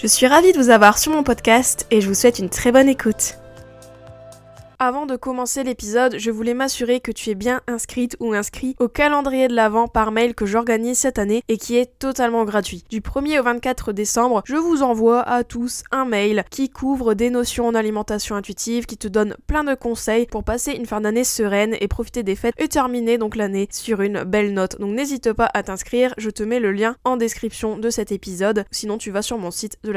Je suis ravie de vous avoir sur mon podcast et je vous souhaite une très bonne écoute. Avant de commencer l'épisode, je voulais m'assurer que tu es bien inscrite ou inscrit au calendrier de l'Avent par mail que j'organise cette année et qui est totalement gratuit. Du 1er au 24 décembre, je vous envoie à tous un mail qui couvre des notions en alimentation intuitive, qui te donne plein de conseils pour passer une fin d'année sereine et profiter des fêtes et terminer donc l'année sur une belle note. Donc n'hésite pas à t'inscrire, je te mets le lien en description de cet épisode. Sinon tu vas sur mon site de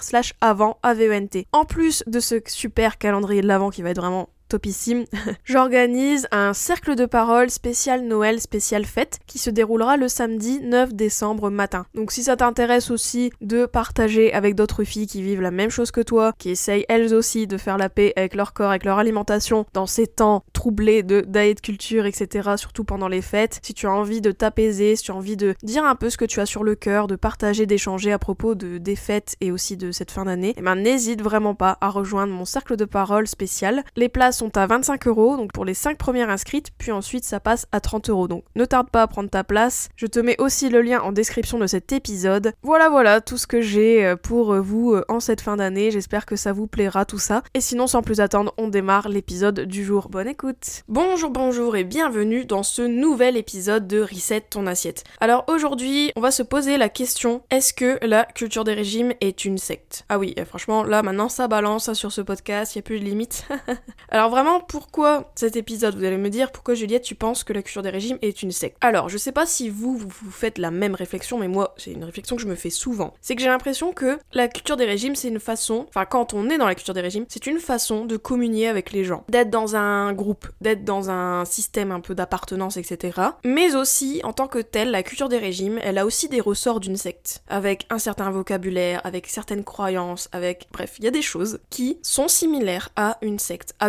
slash avant AVENT. En plus de ce super calendrier de l'Avent qui va être vraiment topissime, j'organise un cercle de parole spécial Noël, spécial fête, qui se déroulera le samedi 9 décembre matin. Donc si ça t'intéresse aussi de partager avec d'autres filles qui vivent la même chose que toi, qui essayent elles aussi de faire la paix avec leur corps, avec leur alimentation, dans ces temps troublés de diet culture, etc., surtout pendant les fêtes, si tu as envie de t'apaiser, si tu as envie de dire un peu ce que tu as sur le cœur, de partager, d'échanger à propos de, des fêtes et aussi de cette fin d'année, eh ben n'hésite vraiment pas à rejoindre mon cercle de parole spécial. Les places sont à 25 euros, donc pour les 5 premières inscrites, puis ensuite ça passe à 30 euros. Donc ne tarde pas à prendre ta place. Je te mets aussi le lien en description de cet épisode. Voilà, voilà, tout ce que j'ai euh, pour euh, vous euh, en cette fin d'année. J'espère que ça vous plaira tout ça. Et sinon, sans plus attendre, on démarre l'épisode du jour. Bonne écoute. Bonjour, bonjour et bienvenue dans ce nouvel épisode de Reset ton assiette. Alors aujourd'hui, on va se poser la question est-ce que la culture des régimes est une secte? Ah oui, franchement, là maintenant ça balance sur ce podcast, il y a plus de limites. Alors alors vraiment, pourquoi cet épisode? Vous allez me dire pourquoi Juliette, tu penses que la culture des régimes est une secte? Alors, je sais pas si vous, vous, faites la même réflexion, mais moi, c'est une réflexion que je me fais souvent. C'est que j'ai l'impression que la culture des régimes, c'est une façon, enfin quand on est dans la culture des régimes, c'est une façon de communier avec les gens, d'être dans un groupe, d'être dans un système un peu d'appartenance, etc. Mais aussi, en tant que telle, la culture des régimes, elle a aussi des ressorts d'une secte, avec un certain vocabulaire, avec certaines croyances, avec... Bref, il y a des choses qui sont similaires à une secte, à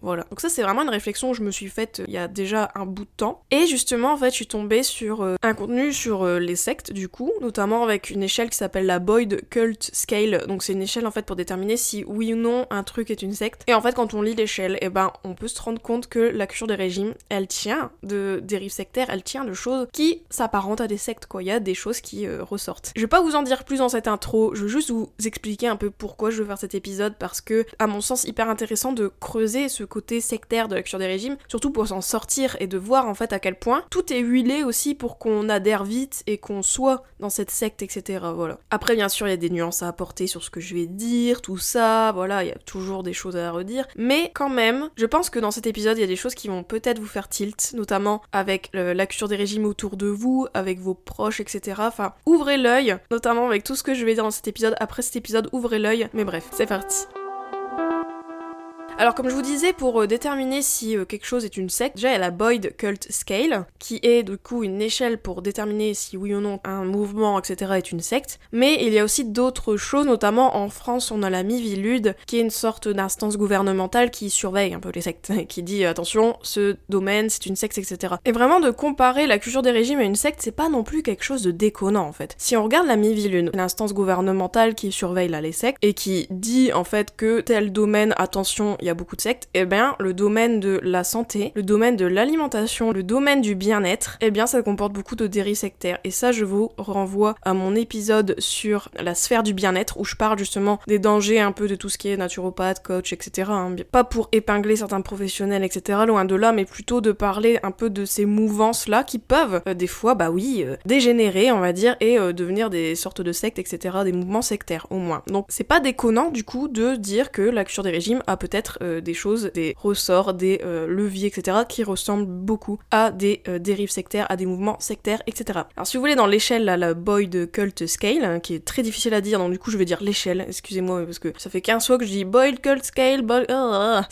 Voilà. Donc ça c'est vraiment une réflexion que je me suis faite euh, il y a déjà un bout de temps. Et justement en fait je suis tombée sur euh, un contenu sur euh, les sectes du coup, notamment avec une échelle qui s'appelle la Boyd Cult Scale. Donc c'est une échelle en fait pour déterminer si oui ou non un truc est une secte. Et en fait quand on lit l'échelle, et eh ben on peut se rendre compte que la culture des régimes, elle tient de dérives sectaires, elle tient de choses qui s'apparentent à des sectes quoi. Il y a des choses qui ressortent. Je vais pas vous en dire plus dans cette intro, je veux juste vous expliquer un peu pourquoi je veux faire cet épisode parce que à mon sens hyper intéressant de creuser ce côté sectaire de la des régimes, surtout pour s'en sortir et de voir en fait à quel point tout est huilé aussi pour qu'on adhère vite et qu'on soit dans cette secte, etc. Voilà. Après, bien sûr, il y a des nuances à apporter sur ce que je vais dire, tout ça, voilà, il y a toujours des choses à redire. Mais quand même, je pense que dans cet épisode, il y a des choses qui vont peut-être vous faire tilt, notamment avec la culture des régimes autour de vous, avec vos proches, etc. Enfin, ouvrez l'œil, notamment avec tout ce que je vais dire dans cet épisode. Après cet épisode, ouvrez l'œil. Mais bref, c'est parti. Alors comme je vous disais, pour euh, déterminer si euh, quelque chose est une secte, déjà il y a la Boyd Cult Scale, qui est du coup une échelle pour déterminer si oui ou non un mouvement, etc. est une secte. Mais il y a aussi d'autres choses, notamment en France on a la Mivilude, qui est une sorte d'instance gouvernementale qui surveille un peu les sectes, qui dit attention, ce domaine c'est une secte, etc. Et vraiment de comparer la culture des régimes à une secte, c'est pas non plus quelque chose de déconnant en fait. Si on regarde la Mivilude, l'instance gouvernementale qui surveille là les sectes, et qui dit en fait que tel domaine, attention, il y a beaucoup de sectes, eh bien le domaine de la santé, le domaine de l'alimentation, le domaine du bien-être, eh bien ça comporte beaucoup de dérives sectaires. Et ça je vous renvoie à mon épisode sur la sphère du bien-être où je parle justement des dangers un peu de tout ce qui est naturopathe, coach, etc. Hein. Pas pour épingler certains professionnels, etc. Loin de là, mais plutôt de parler un peu de ces mouvances-là qui peuvent euh, des fois, bah oui, euh, dégénérer, on va dire, et euh, devenir des sortes de sectes, etc. Des mouvements sectaires au moins. Donc c'est pas déconnant du coup de dire que la culture des régimes a peut-être être des choses, des ressorts, des leviers, etc., qui ressemblent beaucoup à des dérives sectaires, à des mouvements sectaires, etc. Alors si vous voulez, dans l'échelle, la Boyd Cult Scale, hein, qui est très difficile à dire, donc du coup je vais dire l'échelle, excusez-moi, parce que ça fait 15 fois que je dis Boyd Cult Scale, Boyd... Ah,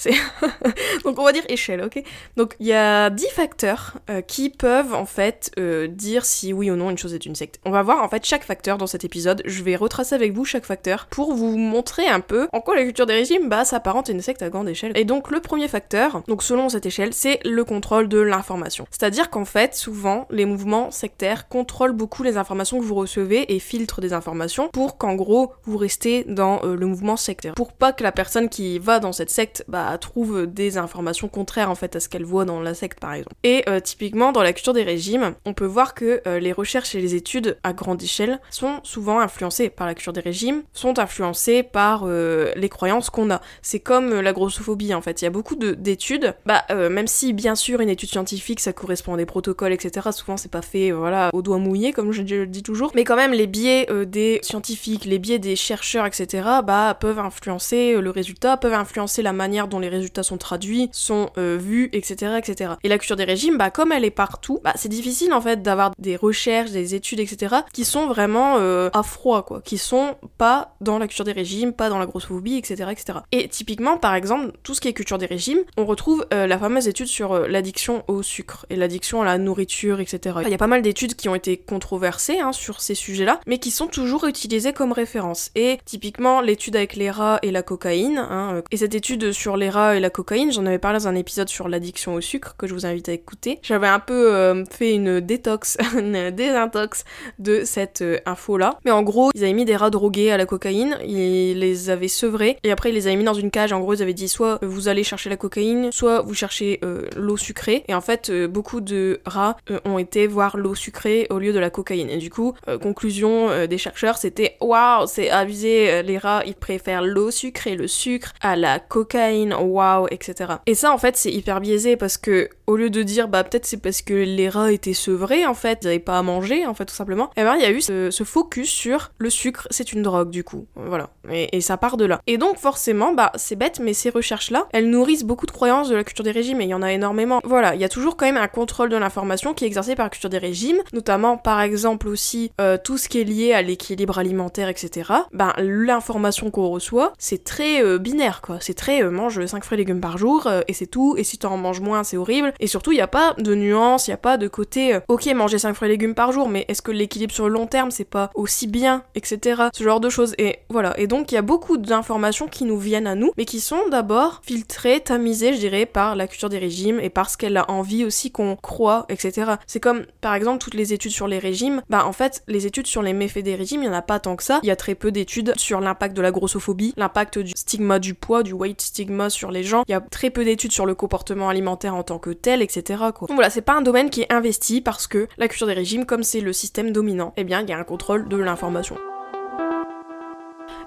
donc on va dire échelle, ok Donc il y a 10 facteurs qui peuvent en fait dire si oui ou non une chose est une secte. On va voir en fait chaque facteur dans cet épisode, je vais retracer avec vous chaque facteur pour vous montrer un peu en quoi la culture des régimes bah s'apparente à une secte à grande échelle. Et donc le premier facteur, donc selon cette échelle, c'est le contrôle de l'information. C'est-à-dire qu'en fait, souvent, les mouvements sectaires contrôlent beaucoup les informations que vous recevez et filtrent des informations pour qu'en gros, vous restez dans euh, le mouvement sectaire. Pour pas que la personne qui va dans cette secte bah, trouve des informations contraires en fait à ce qu'elle voit dans la secte par exemple. Et euh, typiquement dans la culture des régimes, on peut voir que euh, les recherches et les études à grande échelle sont souvent influencées par la culture des régimes, sont influencées par les croyances qu'on a. C'est comme la grossophobie en fait. Il y a beaucoup d'études, bah même si bien sûr une étude scientifique ça correspond à des protocoles etc. Souvent c'est pas fait voilà au doigt mouillé comme je le dis toujours, mais quand même les biais des scientifiques, les biais des chercheurs etc. bah peuvent influencer le résultat, peuvent influencer la manière dont les résultats sont traduits, sont vus etc etc. Et la culture des régimes bah comme elle est partout, bah c'est difficile en fait d'avoir des recherches, des études, etc., qui sont vraiment euh, à froid, quoi, qui sont pas dans la culture des régimes, pas dans la grossophobie, etc., etc. Et typiquement, par exemple, tout ce qui est culture des régimes, on retrouve euh, la fameuse étude sur euh, l'addiction au sucre et l'addiction à la nourriture, etc. Il y a pas mal d'études qui ont été controversées hein, sur ces sujets-là, mais qui sont toujours utilisées comme référence. Et typiquement, l'étude avec les rats et la cocaïne, hein, et cette étude sur les rats et la cocaïne, j'en avais parlé dans un épisode sur l'addiction au sucre que je vous invite à écouter. J'avais un peu fait une détox une désintox de cette euh, info-là. Mais en gros, ils avaient mis des rats drogués à la cocaïne, ils les avaient sevrés, et après ils les avaient mis dans une cage. En gros, ils avaient soit vous allez chercher la cocaïne, soit vous cherchez euh, l'eau sucrée. Et en fait, euh, beaucoup de rats ont été voir l'eau sucrée au lieu de la cocaïne. Et du coup, conclusion des chercheurs, c'était waouh, c'est avisé, les rats ils préfèrent l'eau sucrée, le sucre à la cocaïne, waouh, etc. Et ça, en fait, c'est hyper biaisé parce que au lieu de dire bah peut-être c'est parce que les rats étaient sevrés en fait, ils n'avaient pas à manger en fait tout simplement, et eh ben il y a eu ce, focus sur le sucre, c'est une drogue du coup, voilà, et, ça part de là. Et donc forcément bah c'est bête mais ces recherches là, elles nourrissent beaucoup de croyances de la culture des régimes et il y en a énormément. Voilà, il y a toujours quand même un contrôle de l'information qui est exercé par la culture des régimes, notamment par exemple aussi euh, tout ce qui est lié à l'équilibre alimentaire etc. Ben l'information qu'on reçoit c'est très euh, binaire quoi, c'est très euh, mange 5 fruits et légumes par jour et c'est tout, et si tu en manges moins c'est horrible et surtout, il n'y a pas de nuance, il n'y a pas de côté, ok, manger 5 fruits et légumes par jour, mais est-ce que l'équilibre sur le long terme, c'est pas aussi bien, etc. Ce genre de choses. Et voilà. Et donc, il y a beaucoup d'informations qui nous viennent à nous, mais qui sont d'abord filtrées, tamisées, je dirais, par la culture des régimes et parce qu'elle a envie aussi qu'on croit, etc. C'est comme, par exemple, toutes les études sur les régimes. Bah, en fait, les études sur les méfaits des régimes, il n'y en a pas tant que ça. Il y a très peu d'études sur l'impact de la grossophobie, l'impact du stigma du poids, du weight stigma sur les gens. Il y a très peu d'études sur le comportement alimentaire en tant que tel etc. Quoi. Donc voilà, c'est pas un domaine qui est investi parce que la culture des régimes, comme c'est le système dominant, eh bien il y a un contrôle de l'information.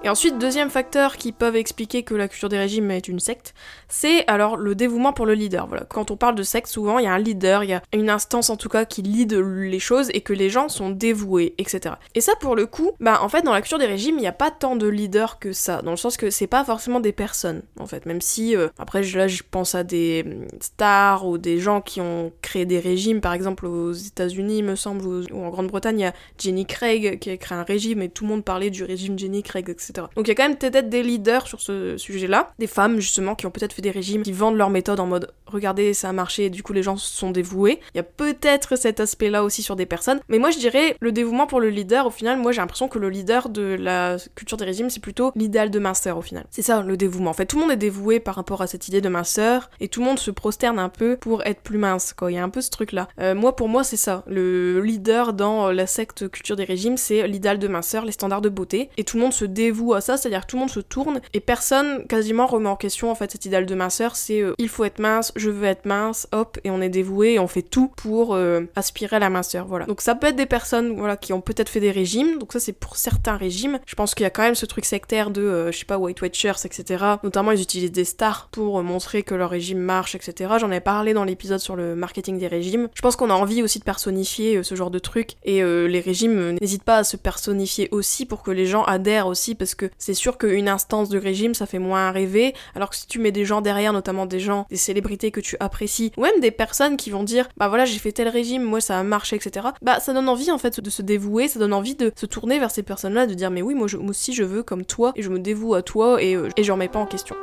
Et ensuite, deuxième facteur qui peuvent expliquer que la culture des régimes est une secte, c'est alors le dévouement pour le leader. Voilà. Quand on parle de secte, souvent il y a un leader, il y a une instance en tout cas qui lead les choses et que les gens sont dévoués, etc. Et ça pour le coup, bah en fait dans la culture des régimes, il n'y a pas tant de leaders que ça, dans le sens que c'est pas forcément des personnes, en fait, même si euh, après là je pense à des hum, stars ou des gens qui ont créé des régimes, par exemple aux États-Unis, me semble, ou en Grande-Bretagne, il y a Jenny Craig qui a créé un régime et tout le monde parlait du régime Jenny Craig, etc. Donc il y a quand même peut-être des leaders sur ce sujet-là, des femmes justement qui ont peut-être fait des régimes, qui vendent leur méthode en mode regardez ça a marché et du coup les gens sont dévoués. Il y a peut-être cet aspect-là aussi sur des personnes, mais moi je dirais le dévouement pour le leader, au final moi j'ai l'impression que le leader de la culture des régimes c'est plutôt l'idéal de minceur au final. C'est ça le dévouement. En fait tout le monde est dévoué par rapport à cette idée de minceur et tout le monde se prosterne un peu pour être plus mince. Il y a un peu ce truc là. Euh, moi pour moi c'est ça. Le leader dans la secte culture des régimes c'est l'idéal de minceur, les standards de beauté et tout le monde se dévoue à ça, c'est-à-dire que tout le monde se tourne et personne quasiment remet en question en fait cet idéal de minceur, c'est euh, il faut être mince, veux être mince, hop, et on est dévoué et on fait tout pour euh, aspirer à la minceur, voilà. Donc ça peut être des personnes, voilà, qui ont peut-être fait des régimes, donc ça c'est pour certains régimes. Je pense qu'il y a quand même ce truc sectaire de, euh, je sais pas, White Watchers, etc. Notamment ils utilisent des stars pour montrer que leur régime marche, etc. J'en ai parlé dans l'épisode sur le marketing des régimes. Je pense qu'on a envie aussi de personnifier ce genre de truc et les régimes n'hésitent pas à se personnifier aussi pour que les gens adhèrent aussi parce que c'est sûr qu'une instance de régime ça fait moins rêver alors que si tu mets des gens derrière notamment des gens des célébrités que tu apprécies. Ou même des personnes qui vont dire bah voilà j'ai fait tel régime moi ça a marché etc bah ça donne envie en fait de se dévouer ça donne envie de se tourner vers ces personnes là de dire mais oui moi, aussi je veux comme toi et je me dévoue à toi et, euh, et je remets pas en question.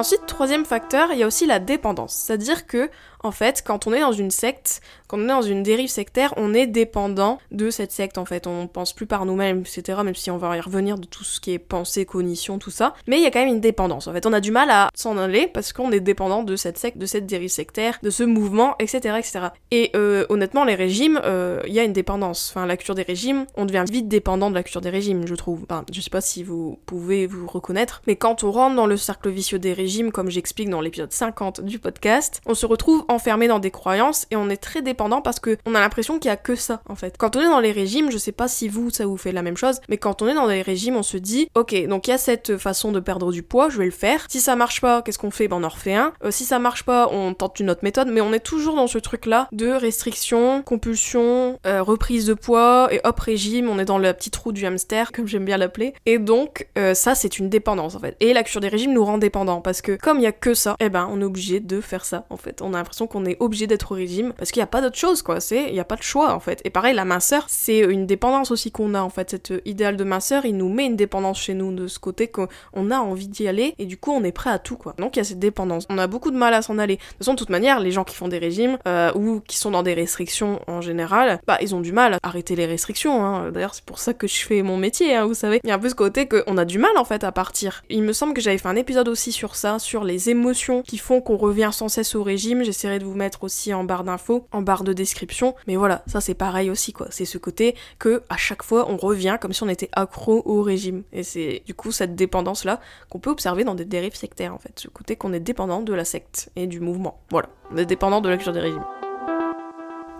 Ensuite, troisième facteur, il y a aussi la dépendance. C'est-à-dire que en fait, quand on est dans une secte, quand on est dans une dérive sectaire, on est dépendant de cette secte, en fait. On pense plus par nous-mêmes, etc., même si on va y revenir de tout ce qui est pensée, cognition, tout ça. Mais il y a quand même une dépendance. En fait, on a du mal à s'en aller parce qu'on est dépendant de cette secte, de cette dérive sectaire, de ce mouvement, etc., etc. Et euh, honnêtement, les régimes, euh, il y a une dépendance. Enfin, la culture des régimes, on devient vite dépendant de la culture des régimes, je trouve. Enfin, je sais pas si vous pouvez vous reconnaître, mais quand on rentre dans le cercle vicieux des régimes, comme j'explique dans l'épisode 50 du podcast, on se retrouve enfermé dans des croyances et on est très dépendant parce que on a l'impression qu'il y a que ça en fait. Quand on est dans les régimes, je sais pas si vous ça vous fait la même chose, mais quand on est dans les régimes, on se dit ok donc il y a cette façon de perdre du poids, je vais le faire. Si ça marche pas, qu'est-ce qu'on fait? Ben on en refait un. Euh, si ça marche pas, on tente une autre méthode, mais on est toujours dans ce truc là de restriction, compulsion, euh, reprise de poids et hop régime. On est dans le petit trou du hamster comme j'aime bien l'appeler. Et donc euh, ça c'est une dépendance en fait. Et la culture des régimes nous rend dépendants parce que comme il y a que ça, eh ben on est obligé de faire ça en fait. On a l'impression qu'on est obligé d'être au régime parce qu'il n'y a pas d'autre chose quoi, c'est il n'y a pas de choix en fait. Et pareil la minceur, c'est une dépendance aussi qu'on a en fait, cet idéal de minceur, il nous met une dépendance chez nous de ce côté qu'on a envie d'y aller et du coup on est prêt à tout quoi. Donc il y a cette dépendance. On a beaucoup de mal à s'en aller. De toute façon de toute manière, les gens qui font des régimes euh, ou qui sont dans des restrictions en général, bah ils ont du mal à arrêter les restrictions. Hein. D'ailleurs c'est pour ça que je fais mon métier, hein, vous savez. Il y a un peu ce côté qu'on a du mal en fait à partir. Il me semble que j'avais fait un épisode aussi sur ça, sur les émotions qui font qu'on revient sans cesse au régime. J'essaierai de vous mettre aussi en barre d'infos, en barre de description. Mais voilà, ça c'est pareil aussi quoi. C'est ce côté que à chaque fois on revient comme si on était accro au régime. Et c'est du coup cette dépendance là qu'on peut observer dans des dérives sectaires en fait. Ce côté qu'on est dépendant de la secte et du mouvement. Voilà, on est dépendant de la culture des régimes.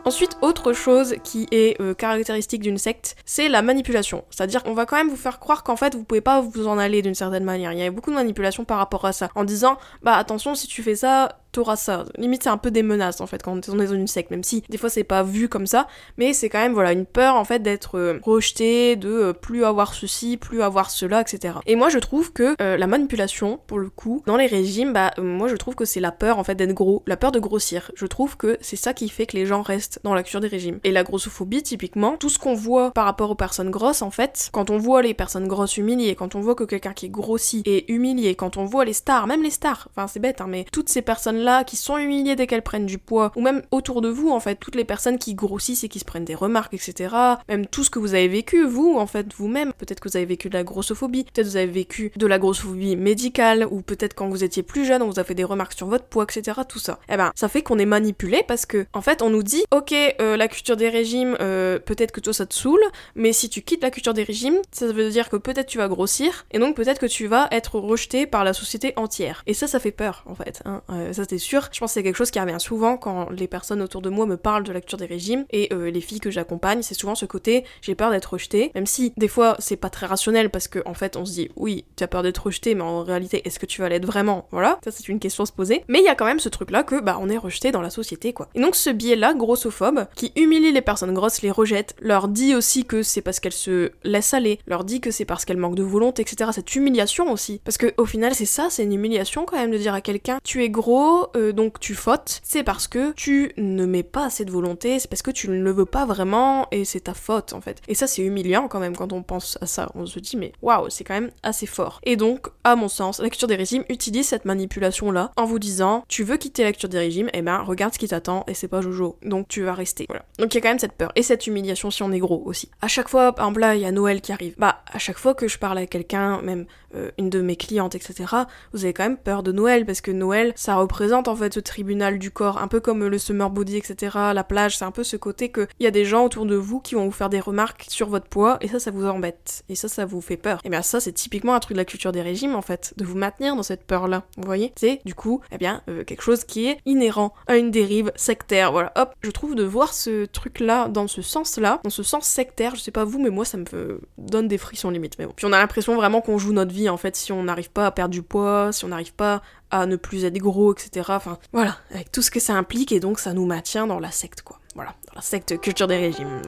Ensuite, autre chose qui est euh, caractéristique d'une secte, c'est la manipulation. C'est-à-dire qu'on va quand même vous faire croire qu'en fait vous pouvez pas vous en aller d'une certaine manière. Il y a beaucoup de manipulation par rapport à ça. En disant, bah attention, si tu fais ça, t'auras ça. Limite, c'est un peu des menaces en fait quand on est dans une secte, même si des fois c'est pas vu comme ça, mais c'est quand même voilà une peur en fait d'être euh, rejeté, de euh, plus avoir ceci, plus avoir cela, etc. Et moi je trouve que euh, la manipulation, pour le coup, dans les régimes, bah moi je trouve que c'est la peur en fait d'être gros, la peur de grossir. Je trouve que c'est ça qui fait que les gens restent dans la culture des régimes. Et la grossophobie, typiquement, tout ce qu'on voit par rapport aux personnes grosses, en fait, quand on voit les personnes grosses humiliées, quand on voit que quelqu'un qui est grossi est humilié, quand on voit les stars, même les stars, enfin c'est bête, hein, mais toutes ces personnes là qui sont humiliées dès qu'elles prennent du poids, ou même autour de vous en fait, toutes les personnes qui grossissent et qui se prennent des remarques, etc. Même tout ce que vous avez vécu, vous en fait, vous-même. Peut-être que vous avez vécu de la grossophobie, peut-être que vous avez vécu de la grossophobie médicale, ou peut-être quand vous étiez plus jeune, on vous a fait des remarques sur votre poids, etc. Tout ça. Eh ben, ça fait qu'on est manipulé parce que, en fait, on nous dit, ok, euh, la culture des régimes, euh, peut-être que toi ça te saoule, mais si tu quittes la culture des régimes, ça veut dire que peut-être tu vas grossir, et donc peut-être que tu vas être rejeté par la société entière. Et ça, ça fait peur, en fait. Hein. Euh, ça, c'est sûr. Je pense que c'est quelque chose qui revient souvent quand les personnes autour de moi me parlent de la culture des régimes et euh, les filles que j'accompagne, c'est souvent ce côté j'ai peur d'être rejetée, même si des fois c'est pas très rationnel parce qu'en en fait on se dit oui, tu as peur d'être rejetée, mais en réalité est-ce que tu vas l'être vraiment? Voilà, ça c'est une question à se poser. Mais il y a quand même ce truc là que bah on est rejeté dans la société quoi. Et donc ce biais là, grossophobe, qui humilie les personnes grosses, les rejette, leur dit aussi que c'est parce qu'elles se laissent aller, leur dit que c'est parce qu'elles manquent de volonté, etc. Cette humiliation aussi. Parce que au final c'est ça, c'est une humiliation quand même de dire à quelqu'un tu es gros, euh, donc tu faute, c'est parce que tu ne mets pas assez de volonté, c'est parce que tu ne le veux pas vraiment et c'est ta faute en fait. Et ça c'est humiliant quand même quand on pense à ça. On se dit mais waouh, c'est quand même assez fort. Et donc, à mon sens, la culture des régimes utilise cette manipulation là en vous disant tu veux quitter la culture des régimes, et eh ben regarde ce qui t'attend et c'est pas Jojo. Donc tu vas rester. Voilà. Donc il y a quand même cette peur et cette humiliation si on est gros aussi. À chaque fois, par exemple là, il y a Noël qui arrive. Bah à chaque fois que je parle à quelqu'un, même euh, une de mes clientes, etc., vous avez quand même peur de Noël, parce que Noël, ça représente en fait ce tribunal du corps, un peu comme le summer body, etc., la plage, c'est un peu ce côté qu'il y a des gens autour de vous qui vont vous faire des remarques sur votre poids, et ça, ça vous embête, et ça, ça vous fait peur. Et bien ça, c'est typiquement un truc de la culture des régimes, en fait, de vous maintenir dans cette peur-là, vous voyez C'est, du coup, eh bien, euh, quelque chose qui est inhérent à une dérive sectaire, voilà, hop, je trouve de voir ce truc-là dans ce sens-là, dans ce sens sectaire, je sais pas vous, mais moi, ça me donne des frictions limite, mais bon. Puis on a l'impression vraiment qu'on joue notre vie, en fait, si on n'arrive pas à perdre du poids, si on n'arrive pas à ne plus être gros, etc. Enfin, voilà, avec tout ce que ça implique, et donc ça nous maintient dans la secte, quoi. Voilà, dans la secte culture des régimes.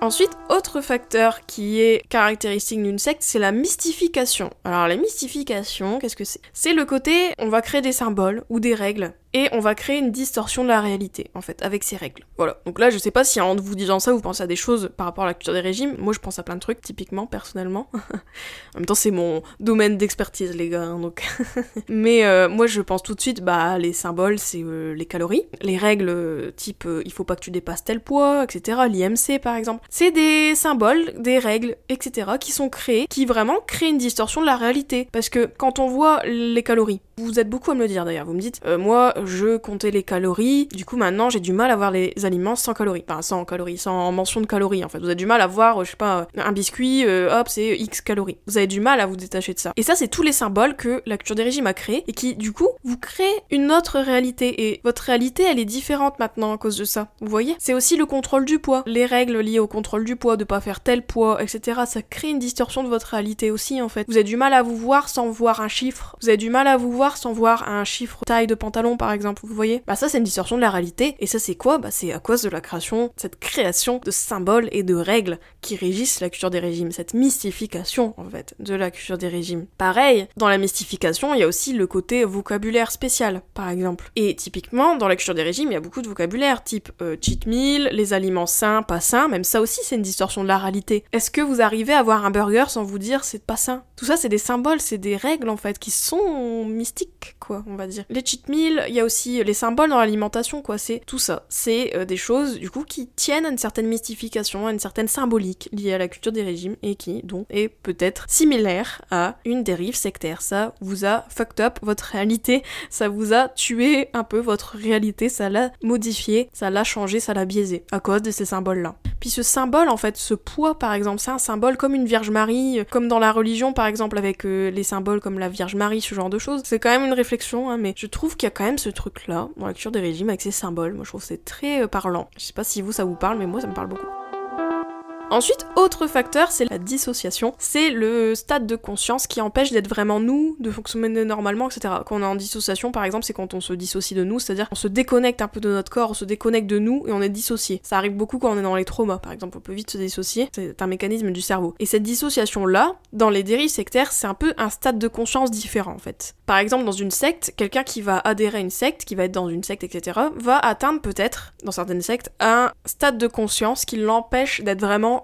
Ensuite, autre facteur qui est caractéristique d'une secte, c'est la mystification. Alors la mystification, qu'est-ce que c'est? C'est le côté, on va créer des symboles ou des règles et on va créer une distorsion de la réalité, en fait, avec ces règles. Voilà. Donc là, je sais pas si en vous disant ça, vous pensez à des choses par rapport à la culture des régimes. Moi, je pense à plein de trucs, typiquement, personnellement. en même temps, c'est mon domaine d'expertise, les gars, hein, donc. Mais euh, moi, je pense tout de suite, bah, les symboles, c'est euh, les calories. Les règles, euh, type, il faut pas que tu dépasses tel poids, etc. L'IMC, par exemple. C'est des symboles, des règles, etc. qui sont créés, qui vraiment créent une distorsion de la réalité. Parce que quand on voit les calories, vous êtes beaucoup à me le dire d'ailleurs, vous me dites, moi, je comptais les calories, du coup maintenant j'ai du mal à voir les aliments sans calories, enfin sans calories, sans mention de calories en fait. Vous avez du mal à voir, je sais pas, un biscuit, euh, hop, c'est X calories. Vous avez du mal à vous détacher de ça. Et ça, c'est tous les symboles que la culture des régimes a créés et qui, du coup, vous créent une autre réalité. Et votre réalité, elle est différente maintenant à cause de ça. Vous voyez? C'est aussi le contrôle du poids, les règles liées au contrôle du poids, de pas faire tel poids, etc. Ça crée une distorsion de votre réalité aussi en fait. Vous avez du mal à vous voir sans voir un chiffre. Vous avez du mal à vous voir sans voir un chiffre taille de pantalon par exemple vous voyez? Bah ça c'est une distorsion de la réalité, et ça c'est quoi? Bah c'est à cause de la création, cette création de symboles et de règles qui régissent la culture des régimes, cette mystification en fait de la culture des régimes. Pareil, dans la mystification, il y a aussi le côté vocabulaire spécial, par exemple. Et typiquement, dans la culture des régimes, il y a beaucoup de vocabulaire, type euh, cheat meal, les aliments sains, pas sains, même ça aussi c'est une distorsion de la réalité. Est-ce que vous arrivez à avoir un burger sans vous dire c'est pas sain? Tout ça c'est des symboles, c'est des règles en fait qui sont mystiques, quoi, on va dire. Les cheat meal, il y a aussi les symboles dans l'alimentation, quoi. C'est tout ça. C'est euh, des choses, du coup, qui tiennent à une certaine mystification, à une certaine symbolique liée à la culture des régimes et qui, donc, est peut-être similaire à une dérive sectaire. Ça vous a fucked up votre réalité, ça vous a tué un peu votre réalité, ça l'a modifié, ça l'a changé, ça l'a biaisé à cause de ces symboles-là. Puis ce symbole, en fait, ce poids, par exemple, c'est un symbole comme une Vierge Marie, euh, comme dans la religion, par exemple, avec euh, les symboles comme la Vierge Marie, ce genre de choses. C'est quand même une réflexion, hein, mais je trouve qu'il y a quand même ce truc là, dans la culture des régimes, avec ces symboles. Moi, je trouve c'est très euh, parlant. Je sais pas si vous, ça vous parle, mais moi, ça me parle beaucoup. Ensuite, autre facteur, c'est la dissociation. C'est le stade de conscience qui empêche d'être vraiment nous, de fonctionner normalement, etc. Quand on est en dissociation, par exemple, c'est quand on se dissocie de nous, c'est-à-dire qu'on se déconnecte un peu de notre corps, on se déconnecte de nous et on est dissocié. Ça arrive beaucoup quand on est dans les traumas, par exemple, on peut vite se dissocier, c'est un mécanisme du cerveau. Et cette dissociation-là, dans les dérives sectaires, c'est un peu un stade de conscience différent, en fait. Par exemple, dans une secte, quelqu'un qui va adhérer à une secte, qui va être dans une secte, etc., va atteindre peut-être, dans certaines sectes, un stade de conscience qui l'empêche d'être vraiment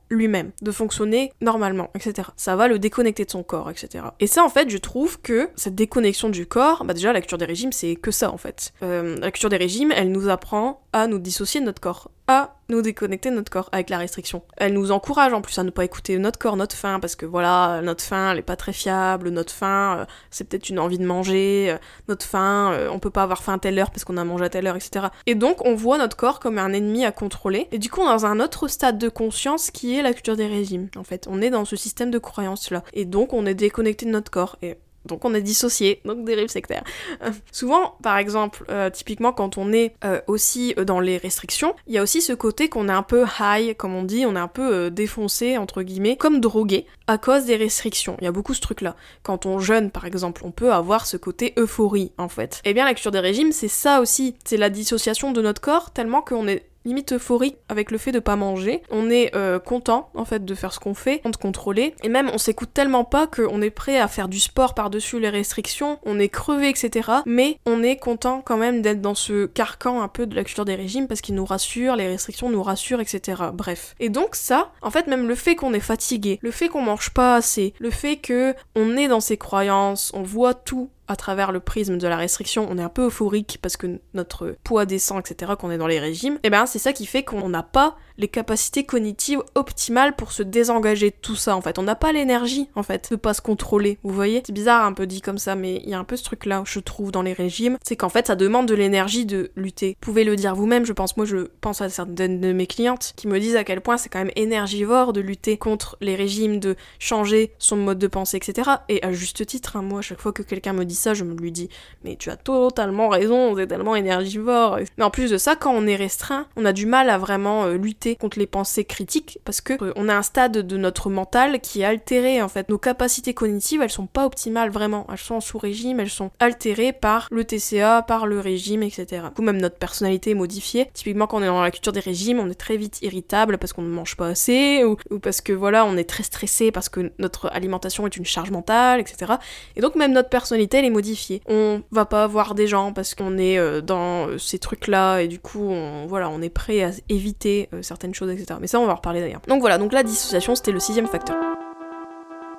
lui-même, de fonctionner normalement, etc. Ça va le déconnecter de son corps, etc. Et ça, en fait, je trouve que cette déconnexion du corps, bah déjà, la culture des régimes, c'est que ça, en fait. Euh, la culture des régimes, elle nous apprend à nous dissocier de notre corps, à nous déconnecter de notre corps avec la restriction. Elle nous encourage en plus à ne pas écouter notre corps, notre faim, parce que voilà, notre faim, elle est pas très fiable, notre faim, euh, c'est peut-être une envie de manger, euh, notre faim, on peut pas avoir faim à telle heure parce qu'on a mangé à telle heure, etc. Et donc, on voit notre corps comme un ennemi à contrôler, et du coup, dans un autre stade de conscience qui est la culture des régimes. En fait, on est dans ce système de croyance là. Et donc, on est déconnecté de notre corps. Et donc on est dissocié, donc dérive sectaire. Euh, souvent, par exemple, euh, typiquement quand on est euh, aussi dans les restrictions, il y a aussi ce côté qu'on est un peu high, comme on dit, on est un peu défoncé, entre guillemets, comme drogué, à cause des restrictions. Il y a beaucoup ce truc-là. Quand on jeûne, par exemple, on peut avoir ce côté euphorie, en fait. Et eh bien la culture des régimes, c'est ça aussi. C'est la dissociation de notre corps, tellement qu'on est limite euphorique avec le fait de pas manger. On est euh, content en fait de faire ce qu'on fait, de contrôler. Et même on s'écoute tellement pas qu'on est prêt à faire du sport par-dessus les restrictions, on est crevé, etc. Mais on est content quand même d'être dans ce carcan un peu de la culture des régimes parce qu'il nous rassure, les restrictions nous rassurent, etc. Bref. Et donc ça, en fait même le fait qu'on est fatigué, le fait qu'on mange pas assez, le fait que on est dans ses croyances, on voit tout à travers le prisme de la restriction, on est un peu euphorique parce que notre poids descend, etc., qu'on est dans les régimes, et eh ben c'est ça qui fait qu'on n'a pas les capacités cognitives optimales pour se désengager de tout ça en fait. On n'a pas l'énergie en fait de pas se contrôler, vous voyez? C'est bizarre un peu dit comme ça, mais il y a un peu ce truc là, je trouve, dans les régimes, c'est qu'en fait ça demande de l'énergie de lutter. Vous pouvez le dire vous-même, je pense, moi je pense à certaines de mes clientes qui me disent à quel point c'est quand même énergivore de lutter contre les régimes, de changer son mode de pensée, etc. Et à juste titre, hein, moi à chaque fois que quelqu'un me dit ça, je me lui dis mais tu as totalement raison, c'est tellement énergivore. Mais en plus de ça, quand on est restreint, on a du mal à vraiment euh, contre les pensées critiques parce que euh, on a un stade de notre mental qui est altéré en fait. Nos capacités cognitives, elles sont pas optimales vraiment. Elles sont sous régime, elles sont altérées par le TCA, par le régime, etc. Du coup, même notre personnalité est modifiée. Typiquement, quand on est dans la culture des régimes, on est très vite irritable parce qu'on ne mange pas assez ou, ou parce que voilà, on est très stressé parce que notre alimentation est une charge mentale, etc. Et donc même notre personnalité, elle est modifiée. On va pas voir des gens parce qu'on est euh, dans euh, ces trucs-là et du coup, on, voilà, on est prêt à éviter euh, choses, etc. Mais ça, on va en reparler d'ailleurs. Donc voilà, donc la dissociation, c'était le sixième facteur.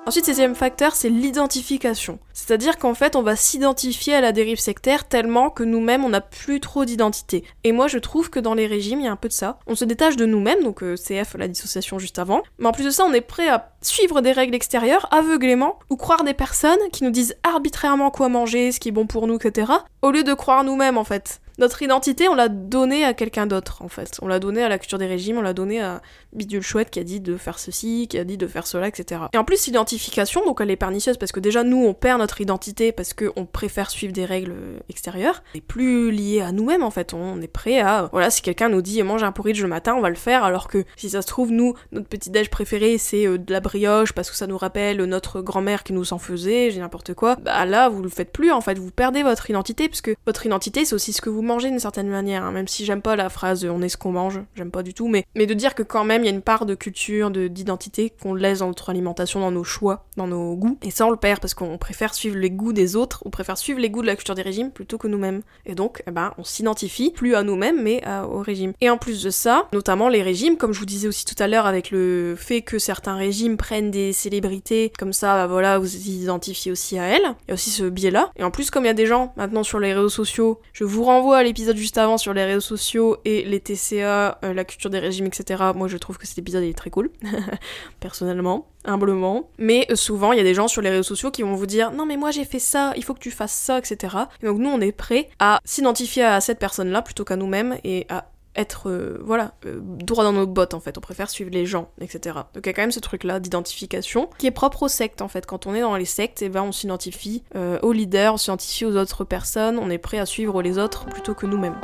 Ensuite, sixième facteur, c'est l'identification. C'est-à-dire qu'en fait, on va s'identifier à la dérive sectaire tellement que nous-mêmes, on n'a plus trop d'identité. Et moi, je trouve que dans les régimes, il y a un peu de ça. On se détache de nous-mêmes, donc euh, CF, la dissociation juste avant. Mais en plus de ça, on est prêt à suivre des règles extérieures aveuglément ou croire des personnes qui nous disent arbitrairement quoi manger, ce qui est bon pour nous, etc. Au lieu de croire nous-mêmes, en fait. Notre identité, on l'a donnée à quelqu'un d'autre, en fait. On l'a donnée à la culture des régimes, on l'a donnée à Bidule Chouette qui a dit de faire ceci, qui a dit de faire cela, etc. Et en plus, l'identification, donc elle est pernicieuse parce que déjà, nous, on perd notre identité parce qu'on préfère suivre des règles extérieures. On est plus lié à nous-mêmes, en fait. On est prêt à... Voilà, si quelqu'un nous dit mange un porridge le matin, on va le faire, alors que si ça se trouve, nous, notre petit-déj préféré, c'est euh, de la brioche parce que ça nous rappelle notre grand-mère qui nous en faisait, j'ai n'importe quoi. Bah là, vous le faites plus, en fait. Vous perdez votre identité parce que votre identité, c'est aussi ce que vous manger d'une certaine manière, hein, même si j'aime pas la phrase on est ce qu'on mange, j'aime pas du tout, mais, mais de dire que quand même il y a une part de culture, de, d'identité qu'on laisse dans notre alimentation, dans nos choix, dans nos goûts, et ça on le perd parce qu'on préfère suivre les goûts des autres, on préfère suivre les goûts de la culture des régimes plutôt que nous-mêmes. Et donc, eh ben, on s'identifie plus à nous-mêmes mais au régime. Et en plus de ça, notamment les régimes, comme je vous disais aussi tout à l'heure avec le fait que certains régimes prennent des célébrités, comme ça, bah voilà, vous vous identifiez aussi à elles, il y a aussi ce biais-là. Et en plus, comme il y a des gens maintenant sur les réseaux sociaux, je vous renvoie l'épisode juste avant sur les réseaux sociaux et les TCA, euh, la culture des régimes, etc. Moi, je trouve que cet épisode est très cool, personnellement, humblement. Mais euh, souvent, il y a des gens sur les réseaux sociaux qui vont vous dire non, mais moi j'ai fait ça, il faut que tu fasses ça, etc. Et donc, nous, on est prêt à s'identifier à cette personne-là plutôt qu'à nous-mêmes et à être euh, voilà droit dans nos bottes en fait. On préfère suivre les gens etc donc il y a quand même ce truc là d'identification qui est propre aux sectes en fait. Quand on est dans les sectes et eh ben on s'identifie aux leaders on s'identifie aux autres personnes. On est prêt à suivre les autres plutôt que nous-mêmes.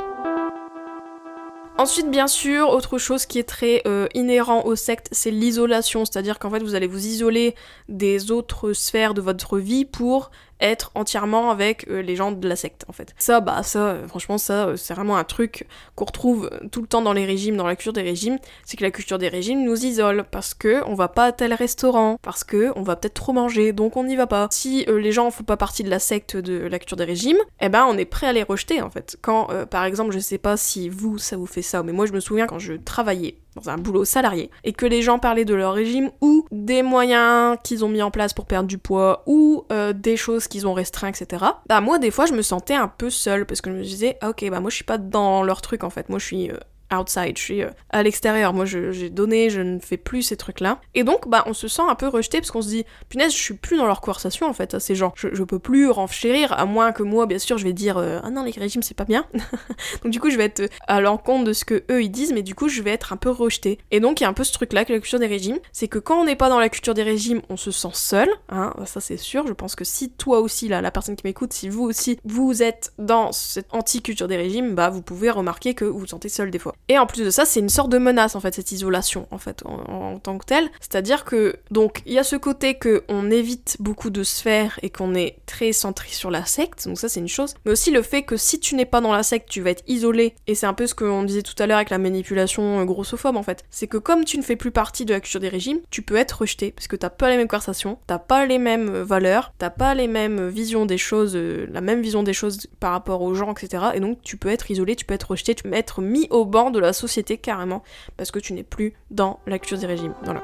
Ensuite, bien sûr, autre chose qui est très euh, inhérent aux sectes, c'est l'isolation, c'est-à-dire qu'en fait, vous allez vous isoler des autres sphères de votre vie pour être entièrement avec euh, les gens de la secte en fait. Ça, bah ça, euh, franchement ça, euh, c'est vraiment un truc qu'on retrouve tout le temps dans les régimes, dans la culture des régimes, c'est que la culture des régimes nous isole parce que on va pas à tel restaurant, parce que on va peut-être trop manger, donc on n'y va pas. Si les gens font pas partie de la secte de la culture des régimes, eh ben on est prêt à les rejeter en fait. Quand par exemple, je sais pas si vous ça vous fait ça, mais moi je me souviens quand je travaillais dans un boulot salarié, et que les gens parlaient de leur régime ou des moyens qu'ils ont mis en place pour perdre du poids ou des choses qu'ils ont restreints, etc. Bah moi des fois je me sentais un peu seule parce que je me disais ok bah moi je suis pas dans leur truc en fait, moi je suis euh, outside, je suis euh, à l'extérieur, moi j'ai donné, je ne fais plus ces trucs-là. Et donc, bah, on se sent un peu rejeté parce qu'on se dit, punaise, je suis plus dans leur conversation en fait, ces gens. Je, je peux plus renchérir, à moins que moi, bien sûr, je vais dire, euh, ah non, les régimes c'est pas bien. donc, du coup, je vais être à l'encontre de ce que eux ils disent, mais du coup, je vais être un peu rejeté. Et donc, il y a un peu ce truc-là que la culture des régimes, c'est que quand on n'est pas dans la culture des régimes, on se sent seul, hein, ça c'est sûr. Je pense que si toi aussi, là, la personne qui m'écoute, si vous aussi, vous êtes dans cette anti-culture des régimes, bah, vous pouvez remarquer que vous vous sentez seul des fois. Et en plus de ça, c'est une sorte de menace en fait, cette isolation en fait, en, tant que telle. C'est-à-dire que, donc, il y a ce côté que on évite beaucoup de sphères et qu'on est très centré sur la secte, donc ça c'est une chose. Mais aussi le fait que si tu n'es pas dans la secte, tu vas être isolé. Et c'est un peu ce qu'on disait tout à l'heure avec la manipulation euh, grossophobe en fait. C'est que comme tu ne fais plus partie de la culture des régimes, tu peux être rejeté parce que t'as pas les mêmes conversations, t'as pas les mêmes euh, valeurs, t'as pas les mêmes visions des choses, euh, la même vision des choses par rapport aux gens, etc. Et donc tu peux être isolé, tu peux être rejeté, tu peux être mis au banc de la société carrément parce que tu n'es plus dans la culture des régimes. Voilà.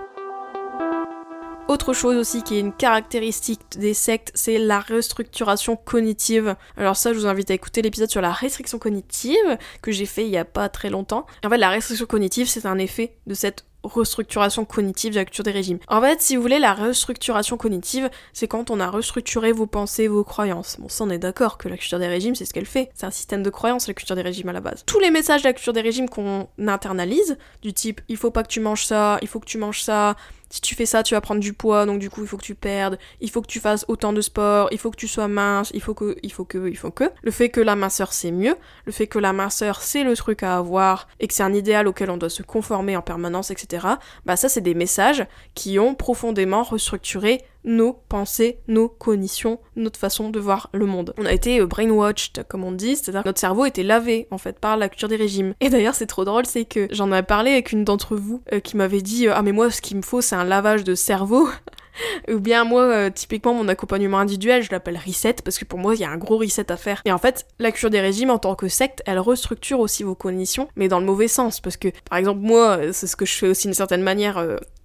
Autre chose aussi qui est une caractéristique des sectes, c'est la restructuration cognitive. Alors ça, je vous invite à écouter l'épisode sur la restriction cognitive que j'ai fait il y a pas très longtemps. En fait, la restriction cognitive, c'est un effet de cette restructuration cognitive de la culture des régimes. En fait, si vous voulez, la restructuration cognitive, c'est quand on a restructuré vos pensées, vos croyances. Bon, ça, on est d'accord que la culture des régimes, c'est ce qu'elle fait. C'est un système de croyances, la culture des régimes à la base. Tous les messages de la culture des régimes qu'on internalise, du type il faut pas que tu manges ça, il faut que tu manges ça, si tu fais ça, tu vas prendre du poids, donc du coup, il faut que tu perdes, il faut que tu fasses autant de sport, il faut que tu sois mince, il faut que, il faut que, il faut que. Le fait que la minceur, c'est mieux, le fait que la minceur, c'est le truc à avoir, et que c'est un idéal auquel on doit se conformer en permanence, etc., bah ça, c'est des messages qui ont profondément restructuré nos pensées, nos cognitions, notre façon de voir le monde. On a été euh, brainwashed, comme on dit, c'est-à-dire notre cerveau était lavé, en fait, par la culture des régimes. Et d'ailleurs, c'est trop drôle, c'est que j'en ai parlé avec une d'entre vous euh, qui m'avait dit Ah, mais moi, ce qu'il me faut, c'est un lavage de cerveau. Ou bien moi, euh, typiquement, mon accompagnement individuel, je l'appelle reset, parce que pour moi, il y a un gros reset à faire. Et en fait, la culture des régimes, en tant que secte, elle restructure aussi vos cognitions, mais dans le mauvais sens, parce que, par exemple, moi, c'est ce que je fais aussi d'une certaine manière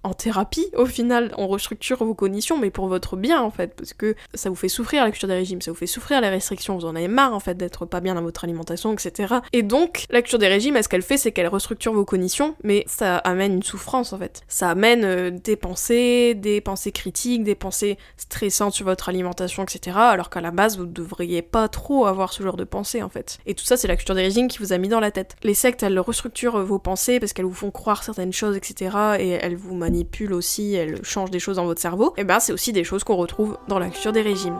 en thérapie, au final, on restructure vos cognitions, mais pour votre bien, en fait, parce que ça vous fait souffrir la culture des régimes, ça vous fait souffrir les restrictions, vous en avez marre, en fait, d'être pas bien dans votre alimentation, etc. Et donc, la culture des régimes, ce qu'elle fait, c'est qu'elle restructure vos cognitions, mais ça amène une souffrance, en fait. Ça amène euh, des pensées, des pensées critiques, des pensées stressantes sur votre alimentation, etc., alors qu'à la base, vous devriez pas trop avoir ce genre de pensées, en fait. Et tout ça, c'est la culture des régimes qui vous a mis dans la tête. Les sectes, elles restructurent vos pensées parce qu'elles vous font croire certaines choses, etc., et elles vous manipule aussi, elle change des choses dans votre cerveau, et eh ben c'est aussi des choses qu'on retrouve dans la culture des régimes.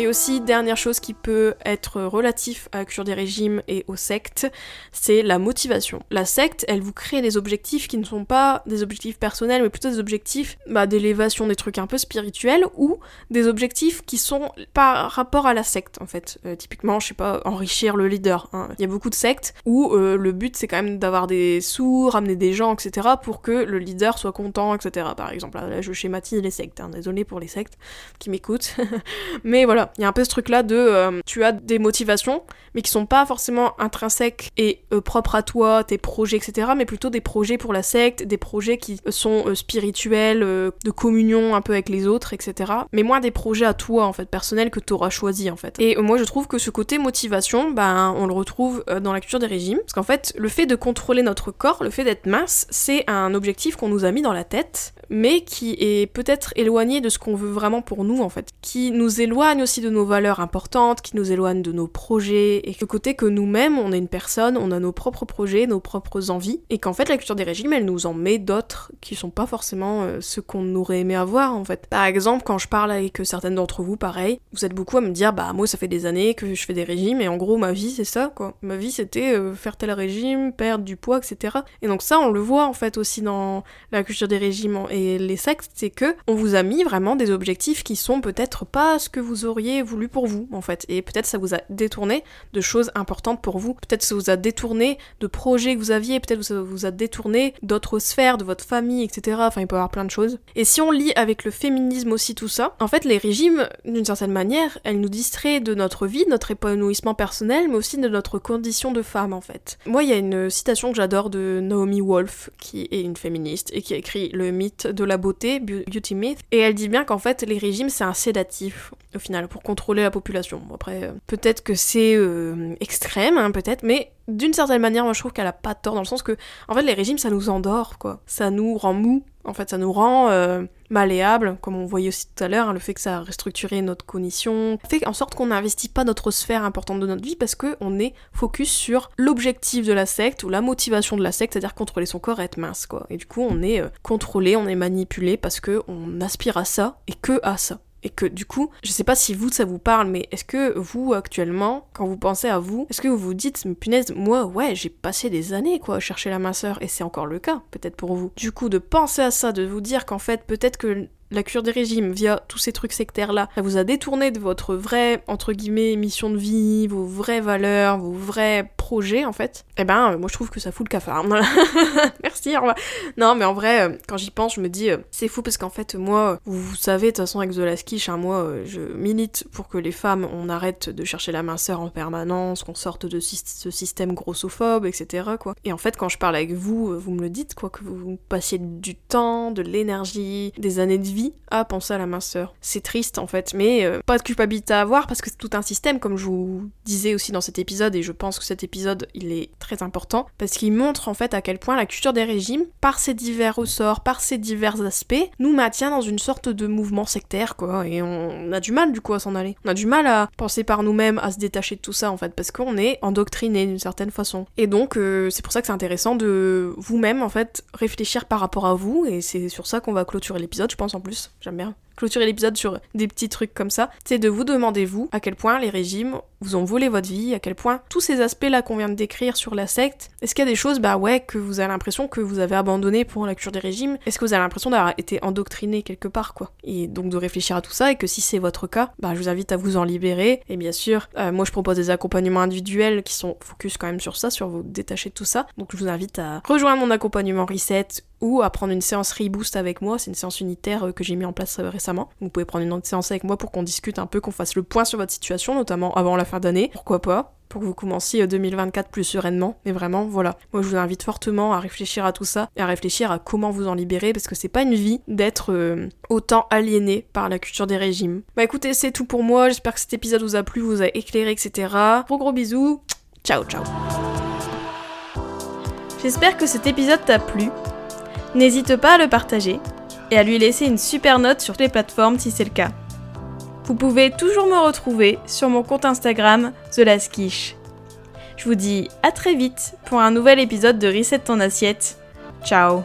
Et aussi, dernière chose qui peut être relatif à la culture des régimes et aux sectes, c'est la motivation. La secte, elle vous crée des objectifs qui ne sont pas des objectifs personnels, mais plutôt des objectifs bah, d'élévation, des trucs un peu spirituels, ou des objectifs qui sont par rapport à la secte, en fait. Euh, typiquement, je sais pas, enrichir le leader. Hein. Il y a beaucoup de sectes où euh, le but, c'est quand même d'avoir des sous, ramener des gens, etc., pour que le leader soit content, etc. Par exemple, là, je schématise les sectes, hein. désolé pour les sectes qui m'écoutent. mais voilà, il y a un peu ce truc-là de euh, tu as des motivations, mais qui sont pas forcément intrinsèques et euh, propres à toi, tes projets, etc., mais plutôt des projets pour la secte, des projets qui sont euh, spirituels, de communion un peu avec les autres, etc. Mais moins des projets à toi, en fait, personnels que tu auras choisi, en fait. Et moi, je trouve que ce côté motivation, ben, on le retrouve dans la culture des régimes, parce qu'en fait, le fait de contrôler notre corps, le fait d'être mince, c'est un objectif qu'on nous a mis dans la tête, mais qui est peut-être éloigné de ce qu'on veut vraiment pour nous, en fait, qui nous éloigne aussi de nos valeurs importantes, qui nous éloignent de nos projets, et le côté que nous-mêmes, on est une personne, on a nos propres projets, nos propres envies, et qu'en fait la culture des régimes, elle nous en met d'autres qui sont pas forcément euh, ce qu'on aurait aimé avoir en fait. Par exemple, quand je parle avec certaines d'entre vous, pareil, vous êtes beaucoup à me dire, bah moi ça fait des années que je fais des régimes, et en gros ma vie c'est ça quoi. Ma vie c'était euh, faire tel régime, perdre du poids, etc. Et donc ça on le voit en fait aussi dans la culture des régimes et les sectes, c'est que on vous a mis vraiment des objectifs qui sont peut-être pas ce que vous auriez voulu pour vous, en fait. Et peut-être ça vous a détourné de choses importantes pour vous. Peut-être ça vous a détourné de projets que vous aviez, peut-être ça vous a détourné d'autres sphères, de votre famille, etc. Enfin, il peut y avoir plein de choses. Et si on lit avec le féminisme aussi tout ça, en fait, les régimes, d'une certaine manière, elles nous distraient de notre vie, notre épanouissement personnel, mais aussi de notre condition de femme, en fait. Moi, il y a une citation que j'adore de Naomi Wolf, qui est une féministe, et qui a écrit Le mythe de la beauté, Beauty Myth, et elle dit bien qu'en fait, les régimes, c'est un sédatif, au final, pour contrôler la population. après, euh, peut-être que c'est euh, extrême, hein, peut-être, mais d'une certaine manière, moi je trouve qu'elle a pas tort dans le sens que, en fait, les régimes ça nous endort, quoi. Ça nous rend mou, en fait, ça nous rend euh, malléable, comme on voyait aussi tout à l'heure, hein, le fait que ça a restructuré notre cognition, fait en sorte qu'on n'investit pas notre sphère importante de notre vie parce qu'on est focus sur l'objectif de la secte ou la motivation de la secte, c'est-à-dire contrôler son corps et être mince, quoi. Et du coup, on est contrôlé, on est manipulé parce que on aspire à ça et que à ça. Et que du coup, je sais pas si vous ça vous parle, mais est-ce que vous actuellement, quand vous pensez à vous, est-ce que vous vous dites, punaise, moi ouais, j'ai passé des années quoi à chercher la minceur, et c'est encore le cas, peut-être pour vous. Du coup, de penser à ça, de vous dire qu'en fait, peut-être que la cure des régimes, via tous ces trucs sectaires-là, ça vous a détourné de votre vraie, entre guillemets, mission de vie, vos vraies valeurs, vos vrais projet en fait, eh ben moi je trouve que ça fout le cafard. Merci, au. Non mais en vrai, quand j'y pense, je me dis c'est fou parce qu'en fait moi, vous, savez de toute façon avec The Last Kish, hein, moi je milite pour que les femmes on arrête de chercher la minceur en permanence, qu'on sorte de ce système grossophobe, etc. quoi. Et en fait quand je parle avec vous, vous me le dites quoi, que vous passiez du temps, de l'énergie, des années de vie à penser à la minceur. C'est triste en fait, mais euh, pas de culpabilité à avoir parce que c'est tout un système, comme je vous disais aussi dans cet épisode, et je pense que cet épisode il est très important parce qu'il montre en fait à quel point la culture des régimes, par ses divers ressorts, par ses divers aspects, nous maintient dans une sorte de mouvement sectaire quoi, et on a du mal du coup à s'en aller. On a du mal à penser par nous-mêmes, à se détacher de tout ça en fait, parce qu'on est endoctriné d'une certaine façon. Et donc euh, c'est pour ça que c'est intéressant de vous-même en fait réfléchir par rapport à vous, et c'est sur ça qu'on va clôturer l'épisode, je pense en plus. J'aime bien clôturer l'épisode sur des petits trucs comme ça, c'est de vous demander, vous, à quel point les régimes vous ont volé votre vie, à quel point tous ces aspects-là qu'on vient de décrire sur la secte, est-ce qu'il y a des choses, bah ouais, que vous avez l'impression que vous avez abandonné pour la cure des régimes? Est-ce que vous avez l'impression d'avoir été endoctriné quelque part, quoi? Et donc de réfléchir à tout ça, et que si c'est votre cas, bah je vous invite à vous en libérer. Et bien sûr, euh, moi je propose des accompagnements individuels qui sont focus quand même sur ça, sur vous détacher de tout ça. Donc je vous invite à rejoindre mon accompagnement Reset ou à prendre une séance Reboost avec moi. C'est une séance unitaire euh, que j'ai mis en place euh, récemment. Vous pouvez prendre une autre séance avec moi pour qu'on discute un peu, qu'on fasse le point sur votre situation, notamment avant la fin d'année. Pourquoi pas? Pour que vous commenciez 2024 euh, plus sereinement. Mais vraiment, voilà. Moi, je vous invite fortement à réfléchir à tout ça et à réfléchir à comment vous en libérer parce que c'est pas une vie d'être autant aliéné par la culture des régimes. Bah écoutez, c'est tout pour moi. J'espère que cet épisode vous a plu, vous a éclairé, etc. Gros gros bisous. Ciao, ciao. J'espère que cet épisode t'a plu. N'hésite pas à le partager et à lui laisser une super note sur les plateformes si c'est le cas. Vous pouvez toujours me retrouver sur mon compte Instagram The Je vous dis à très vite pour un nouvel épisode de Reset ton assiette. Ciao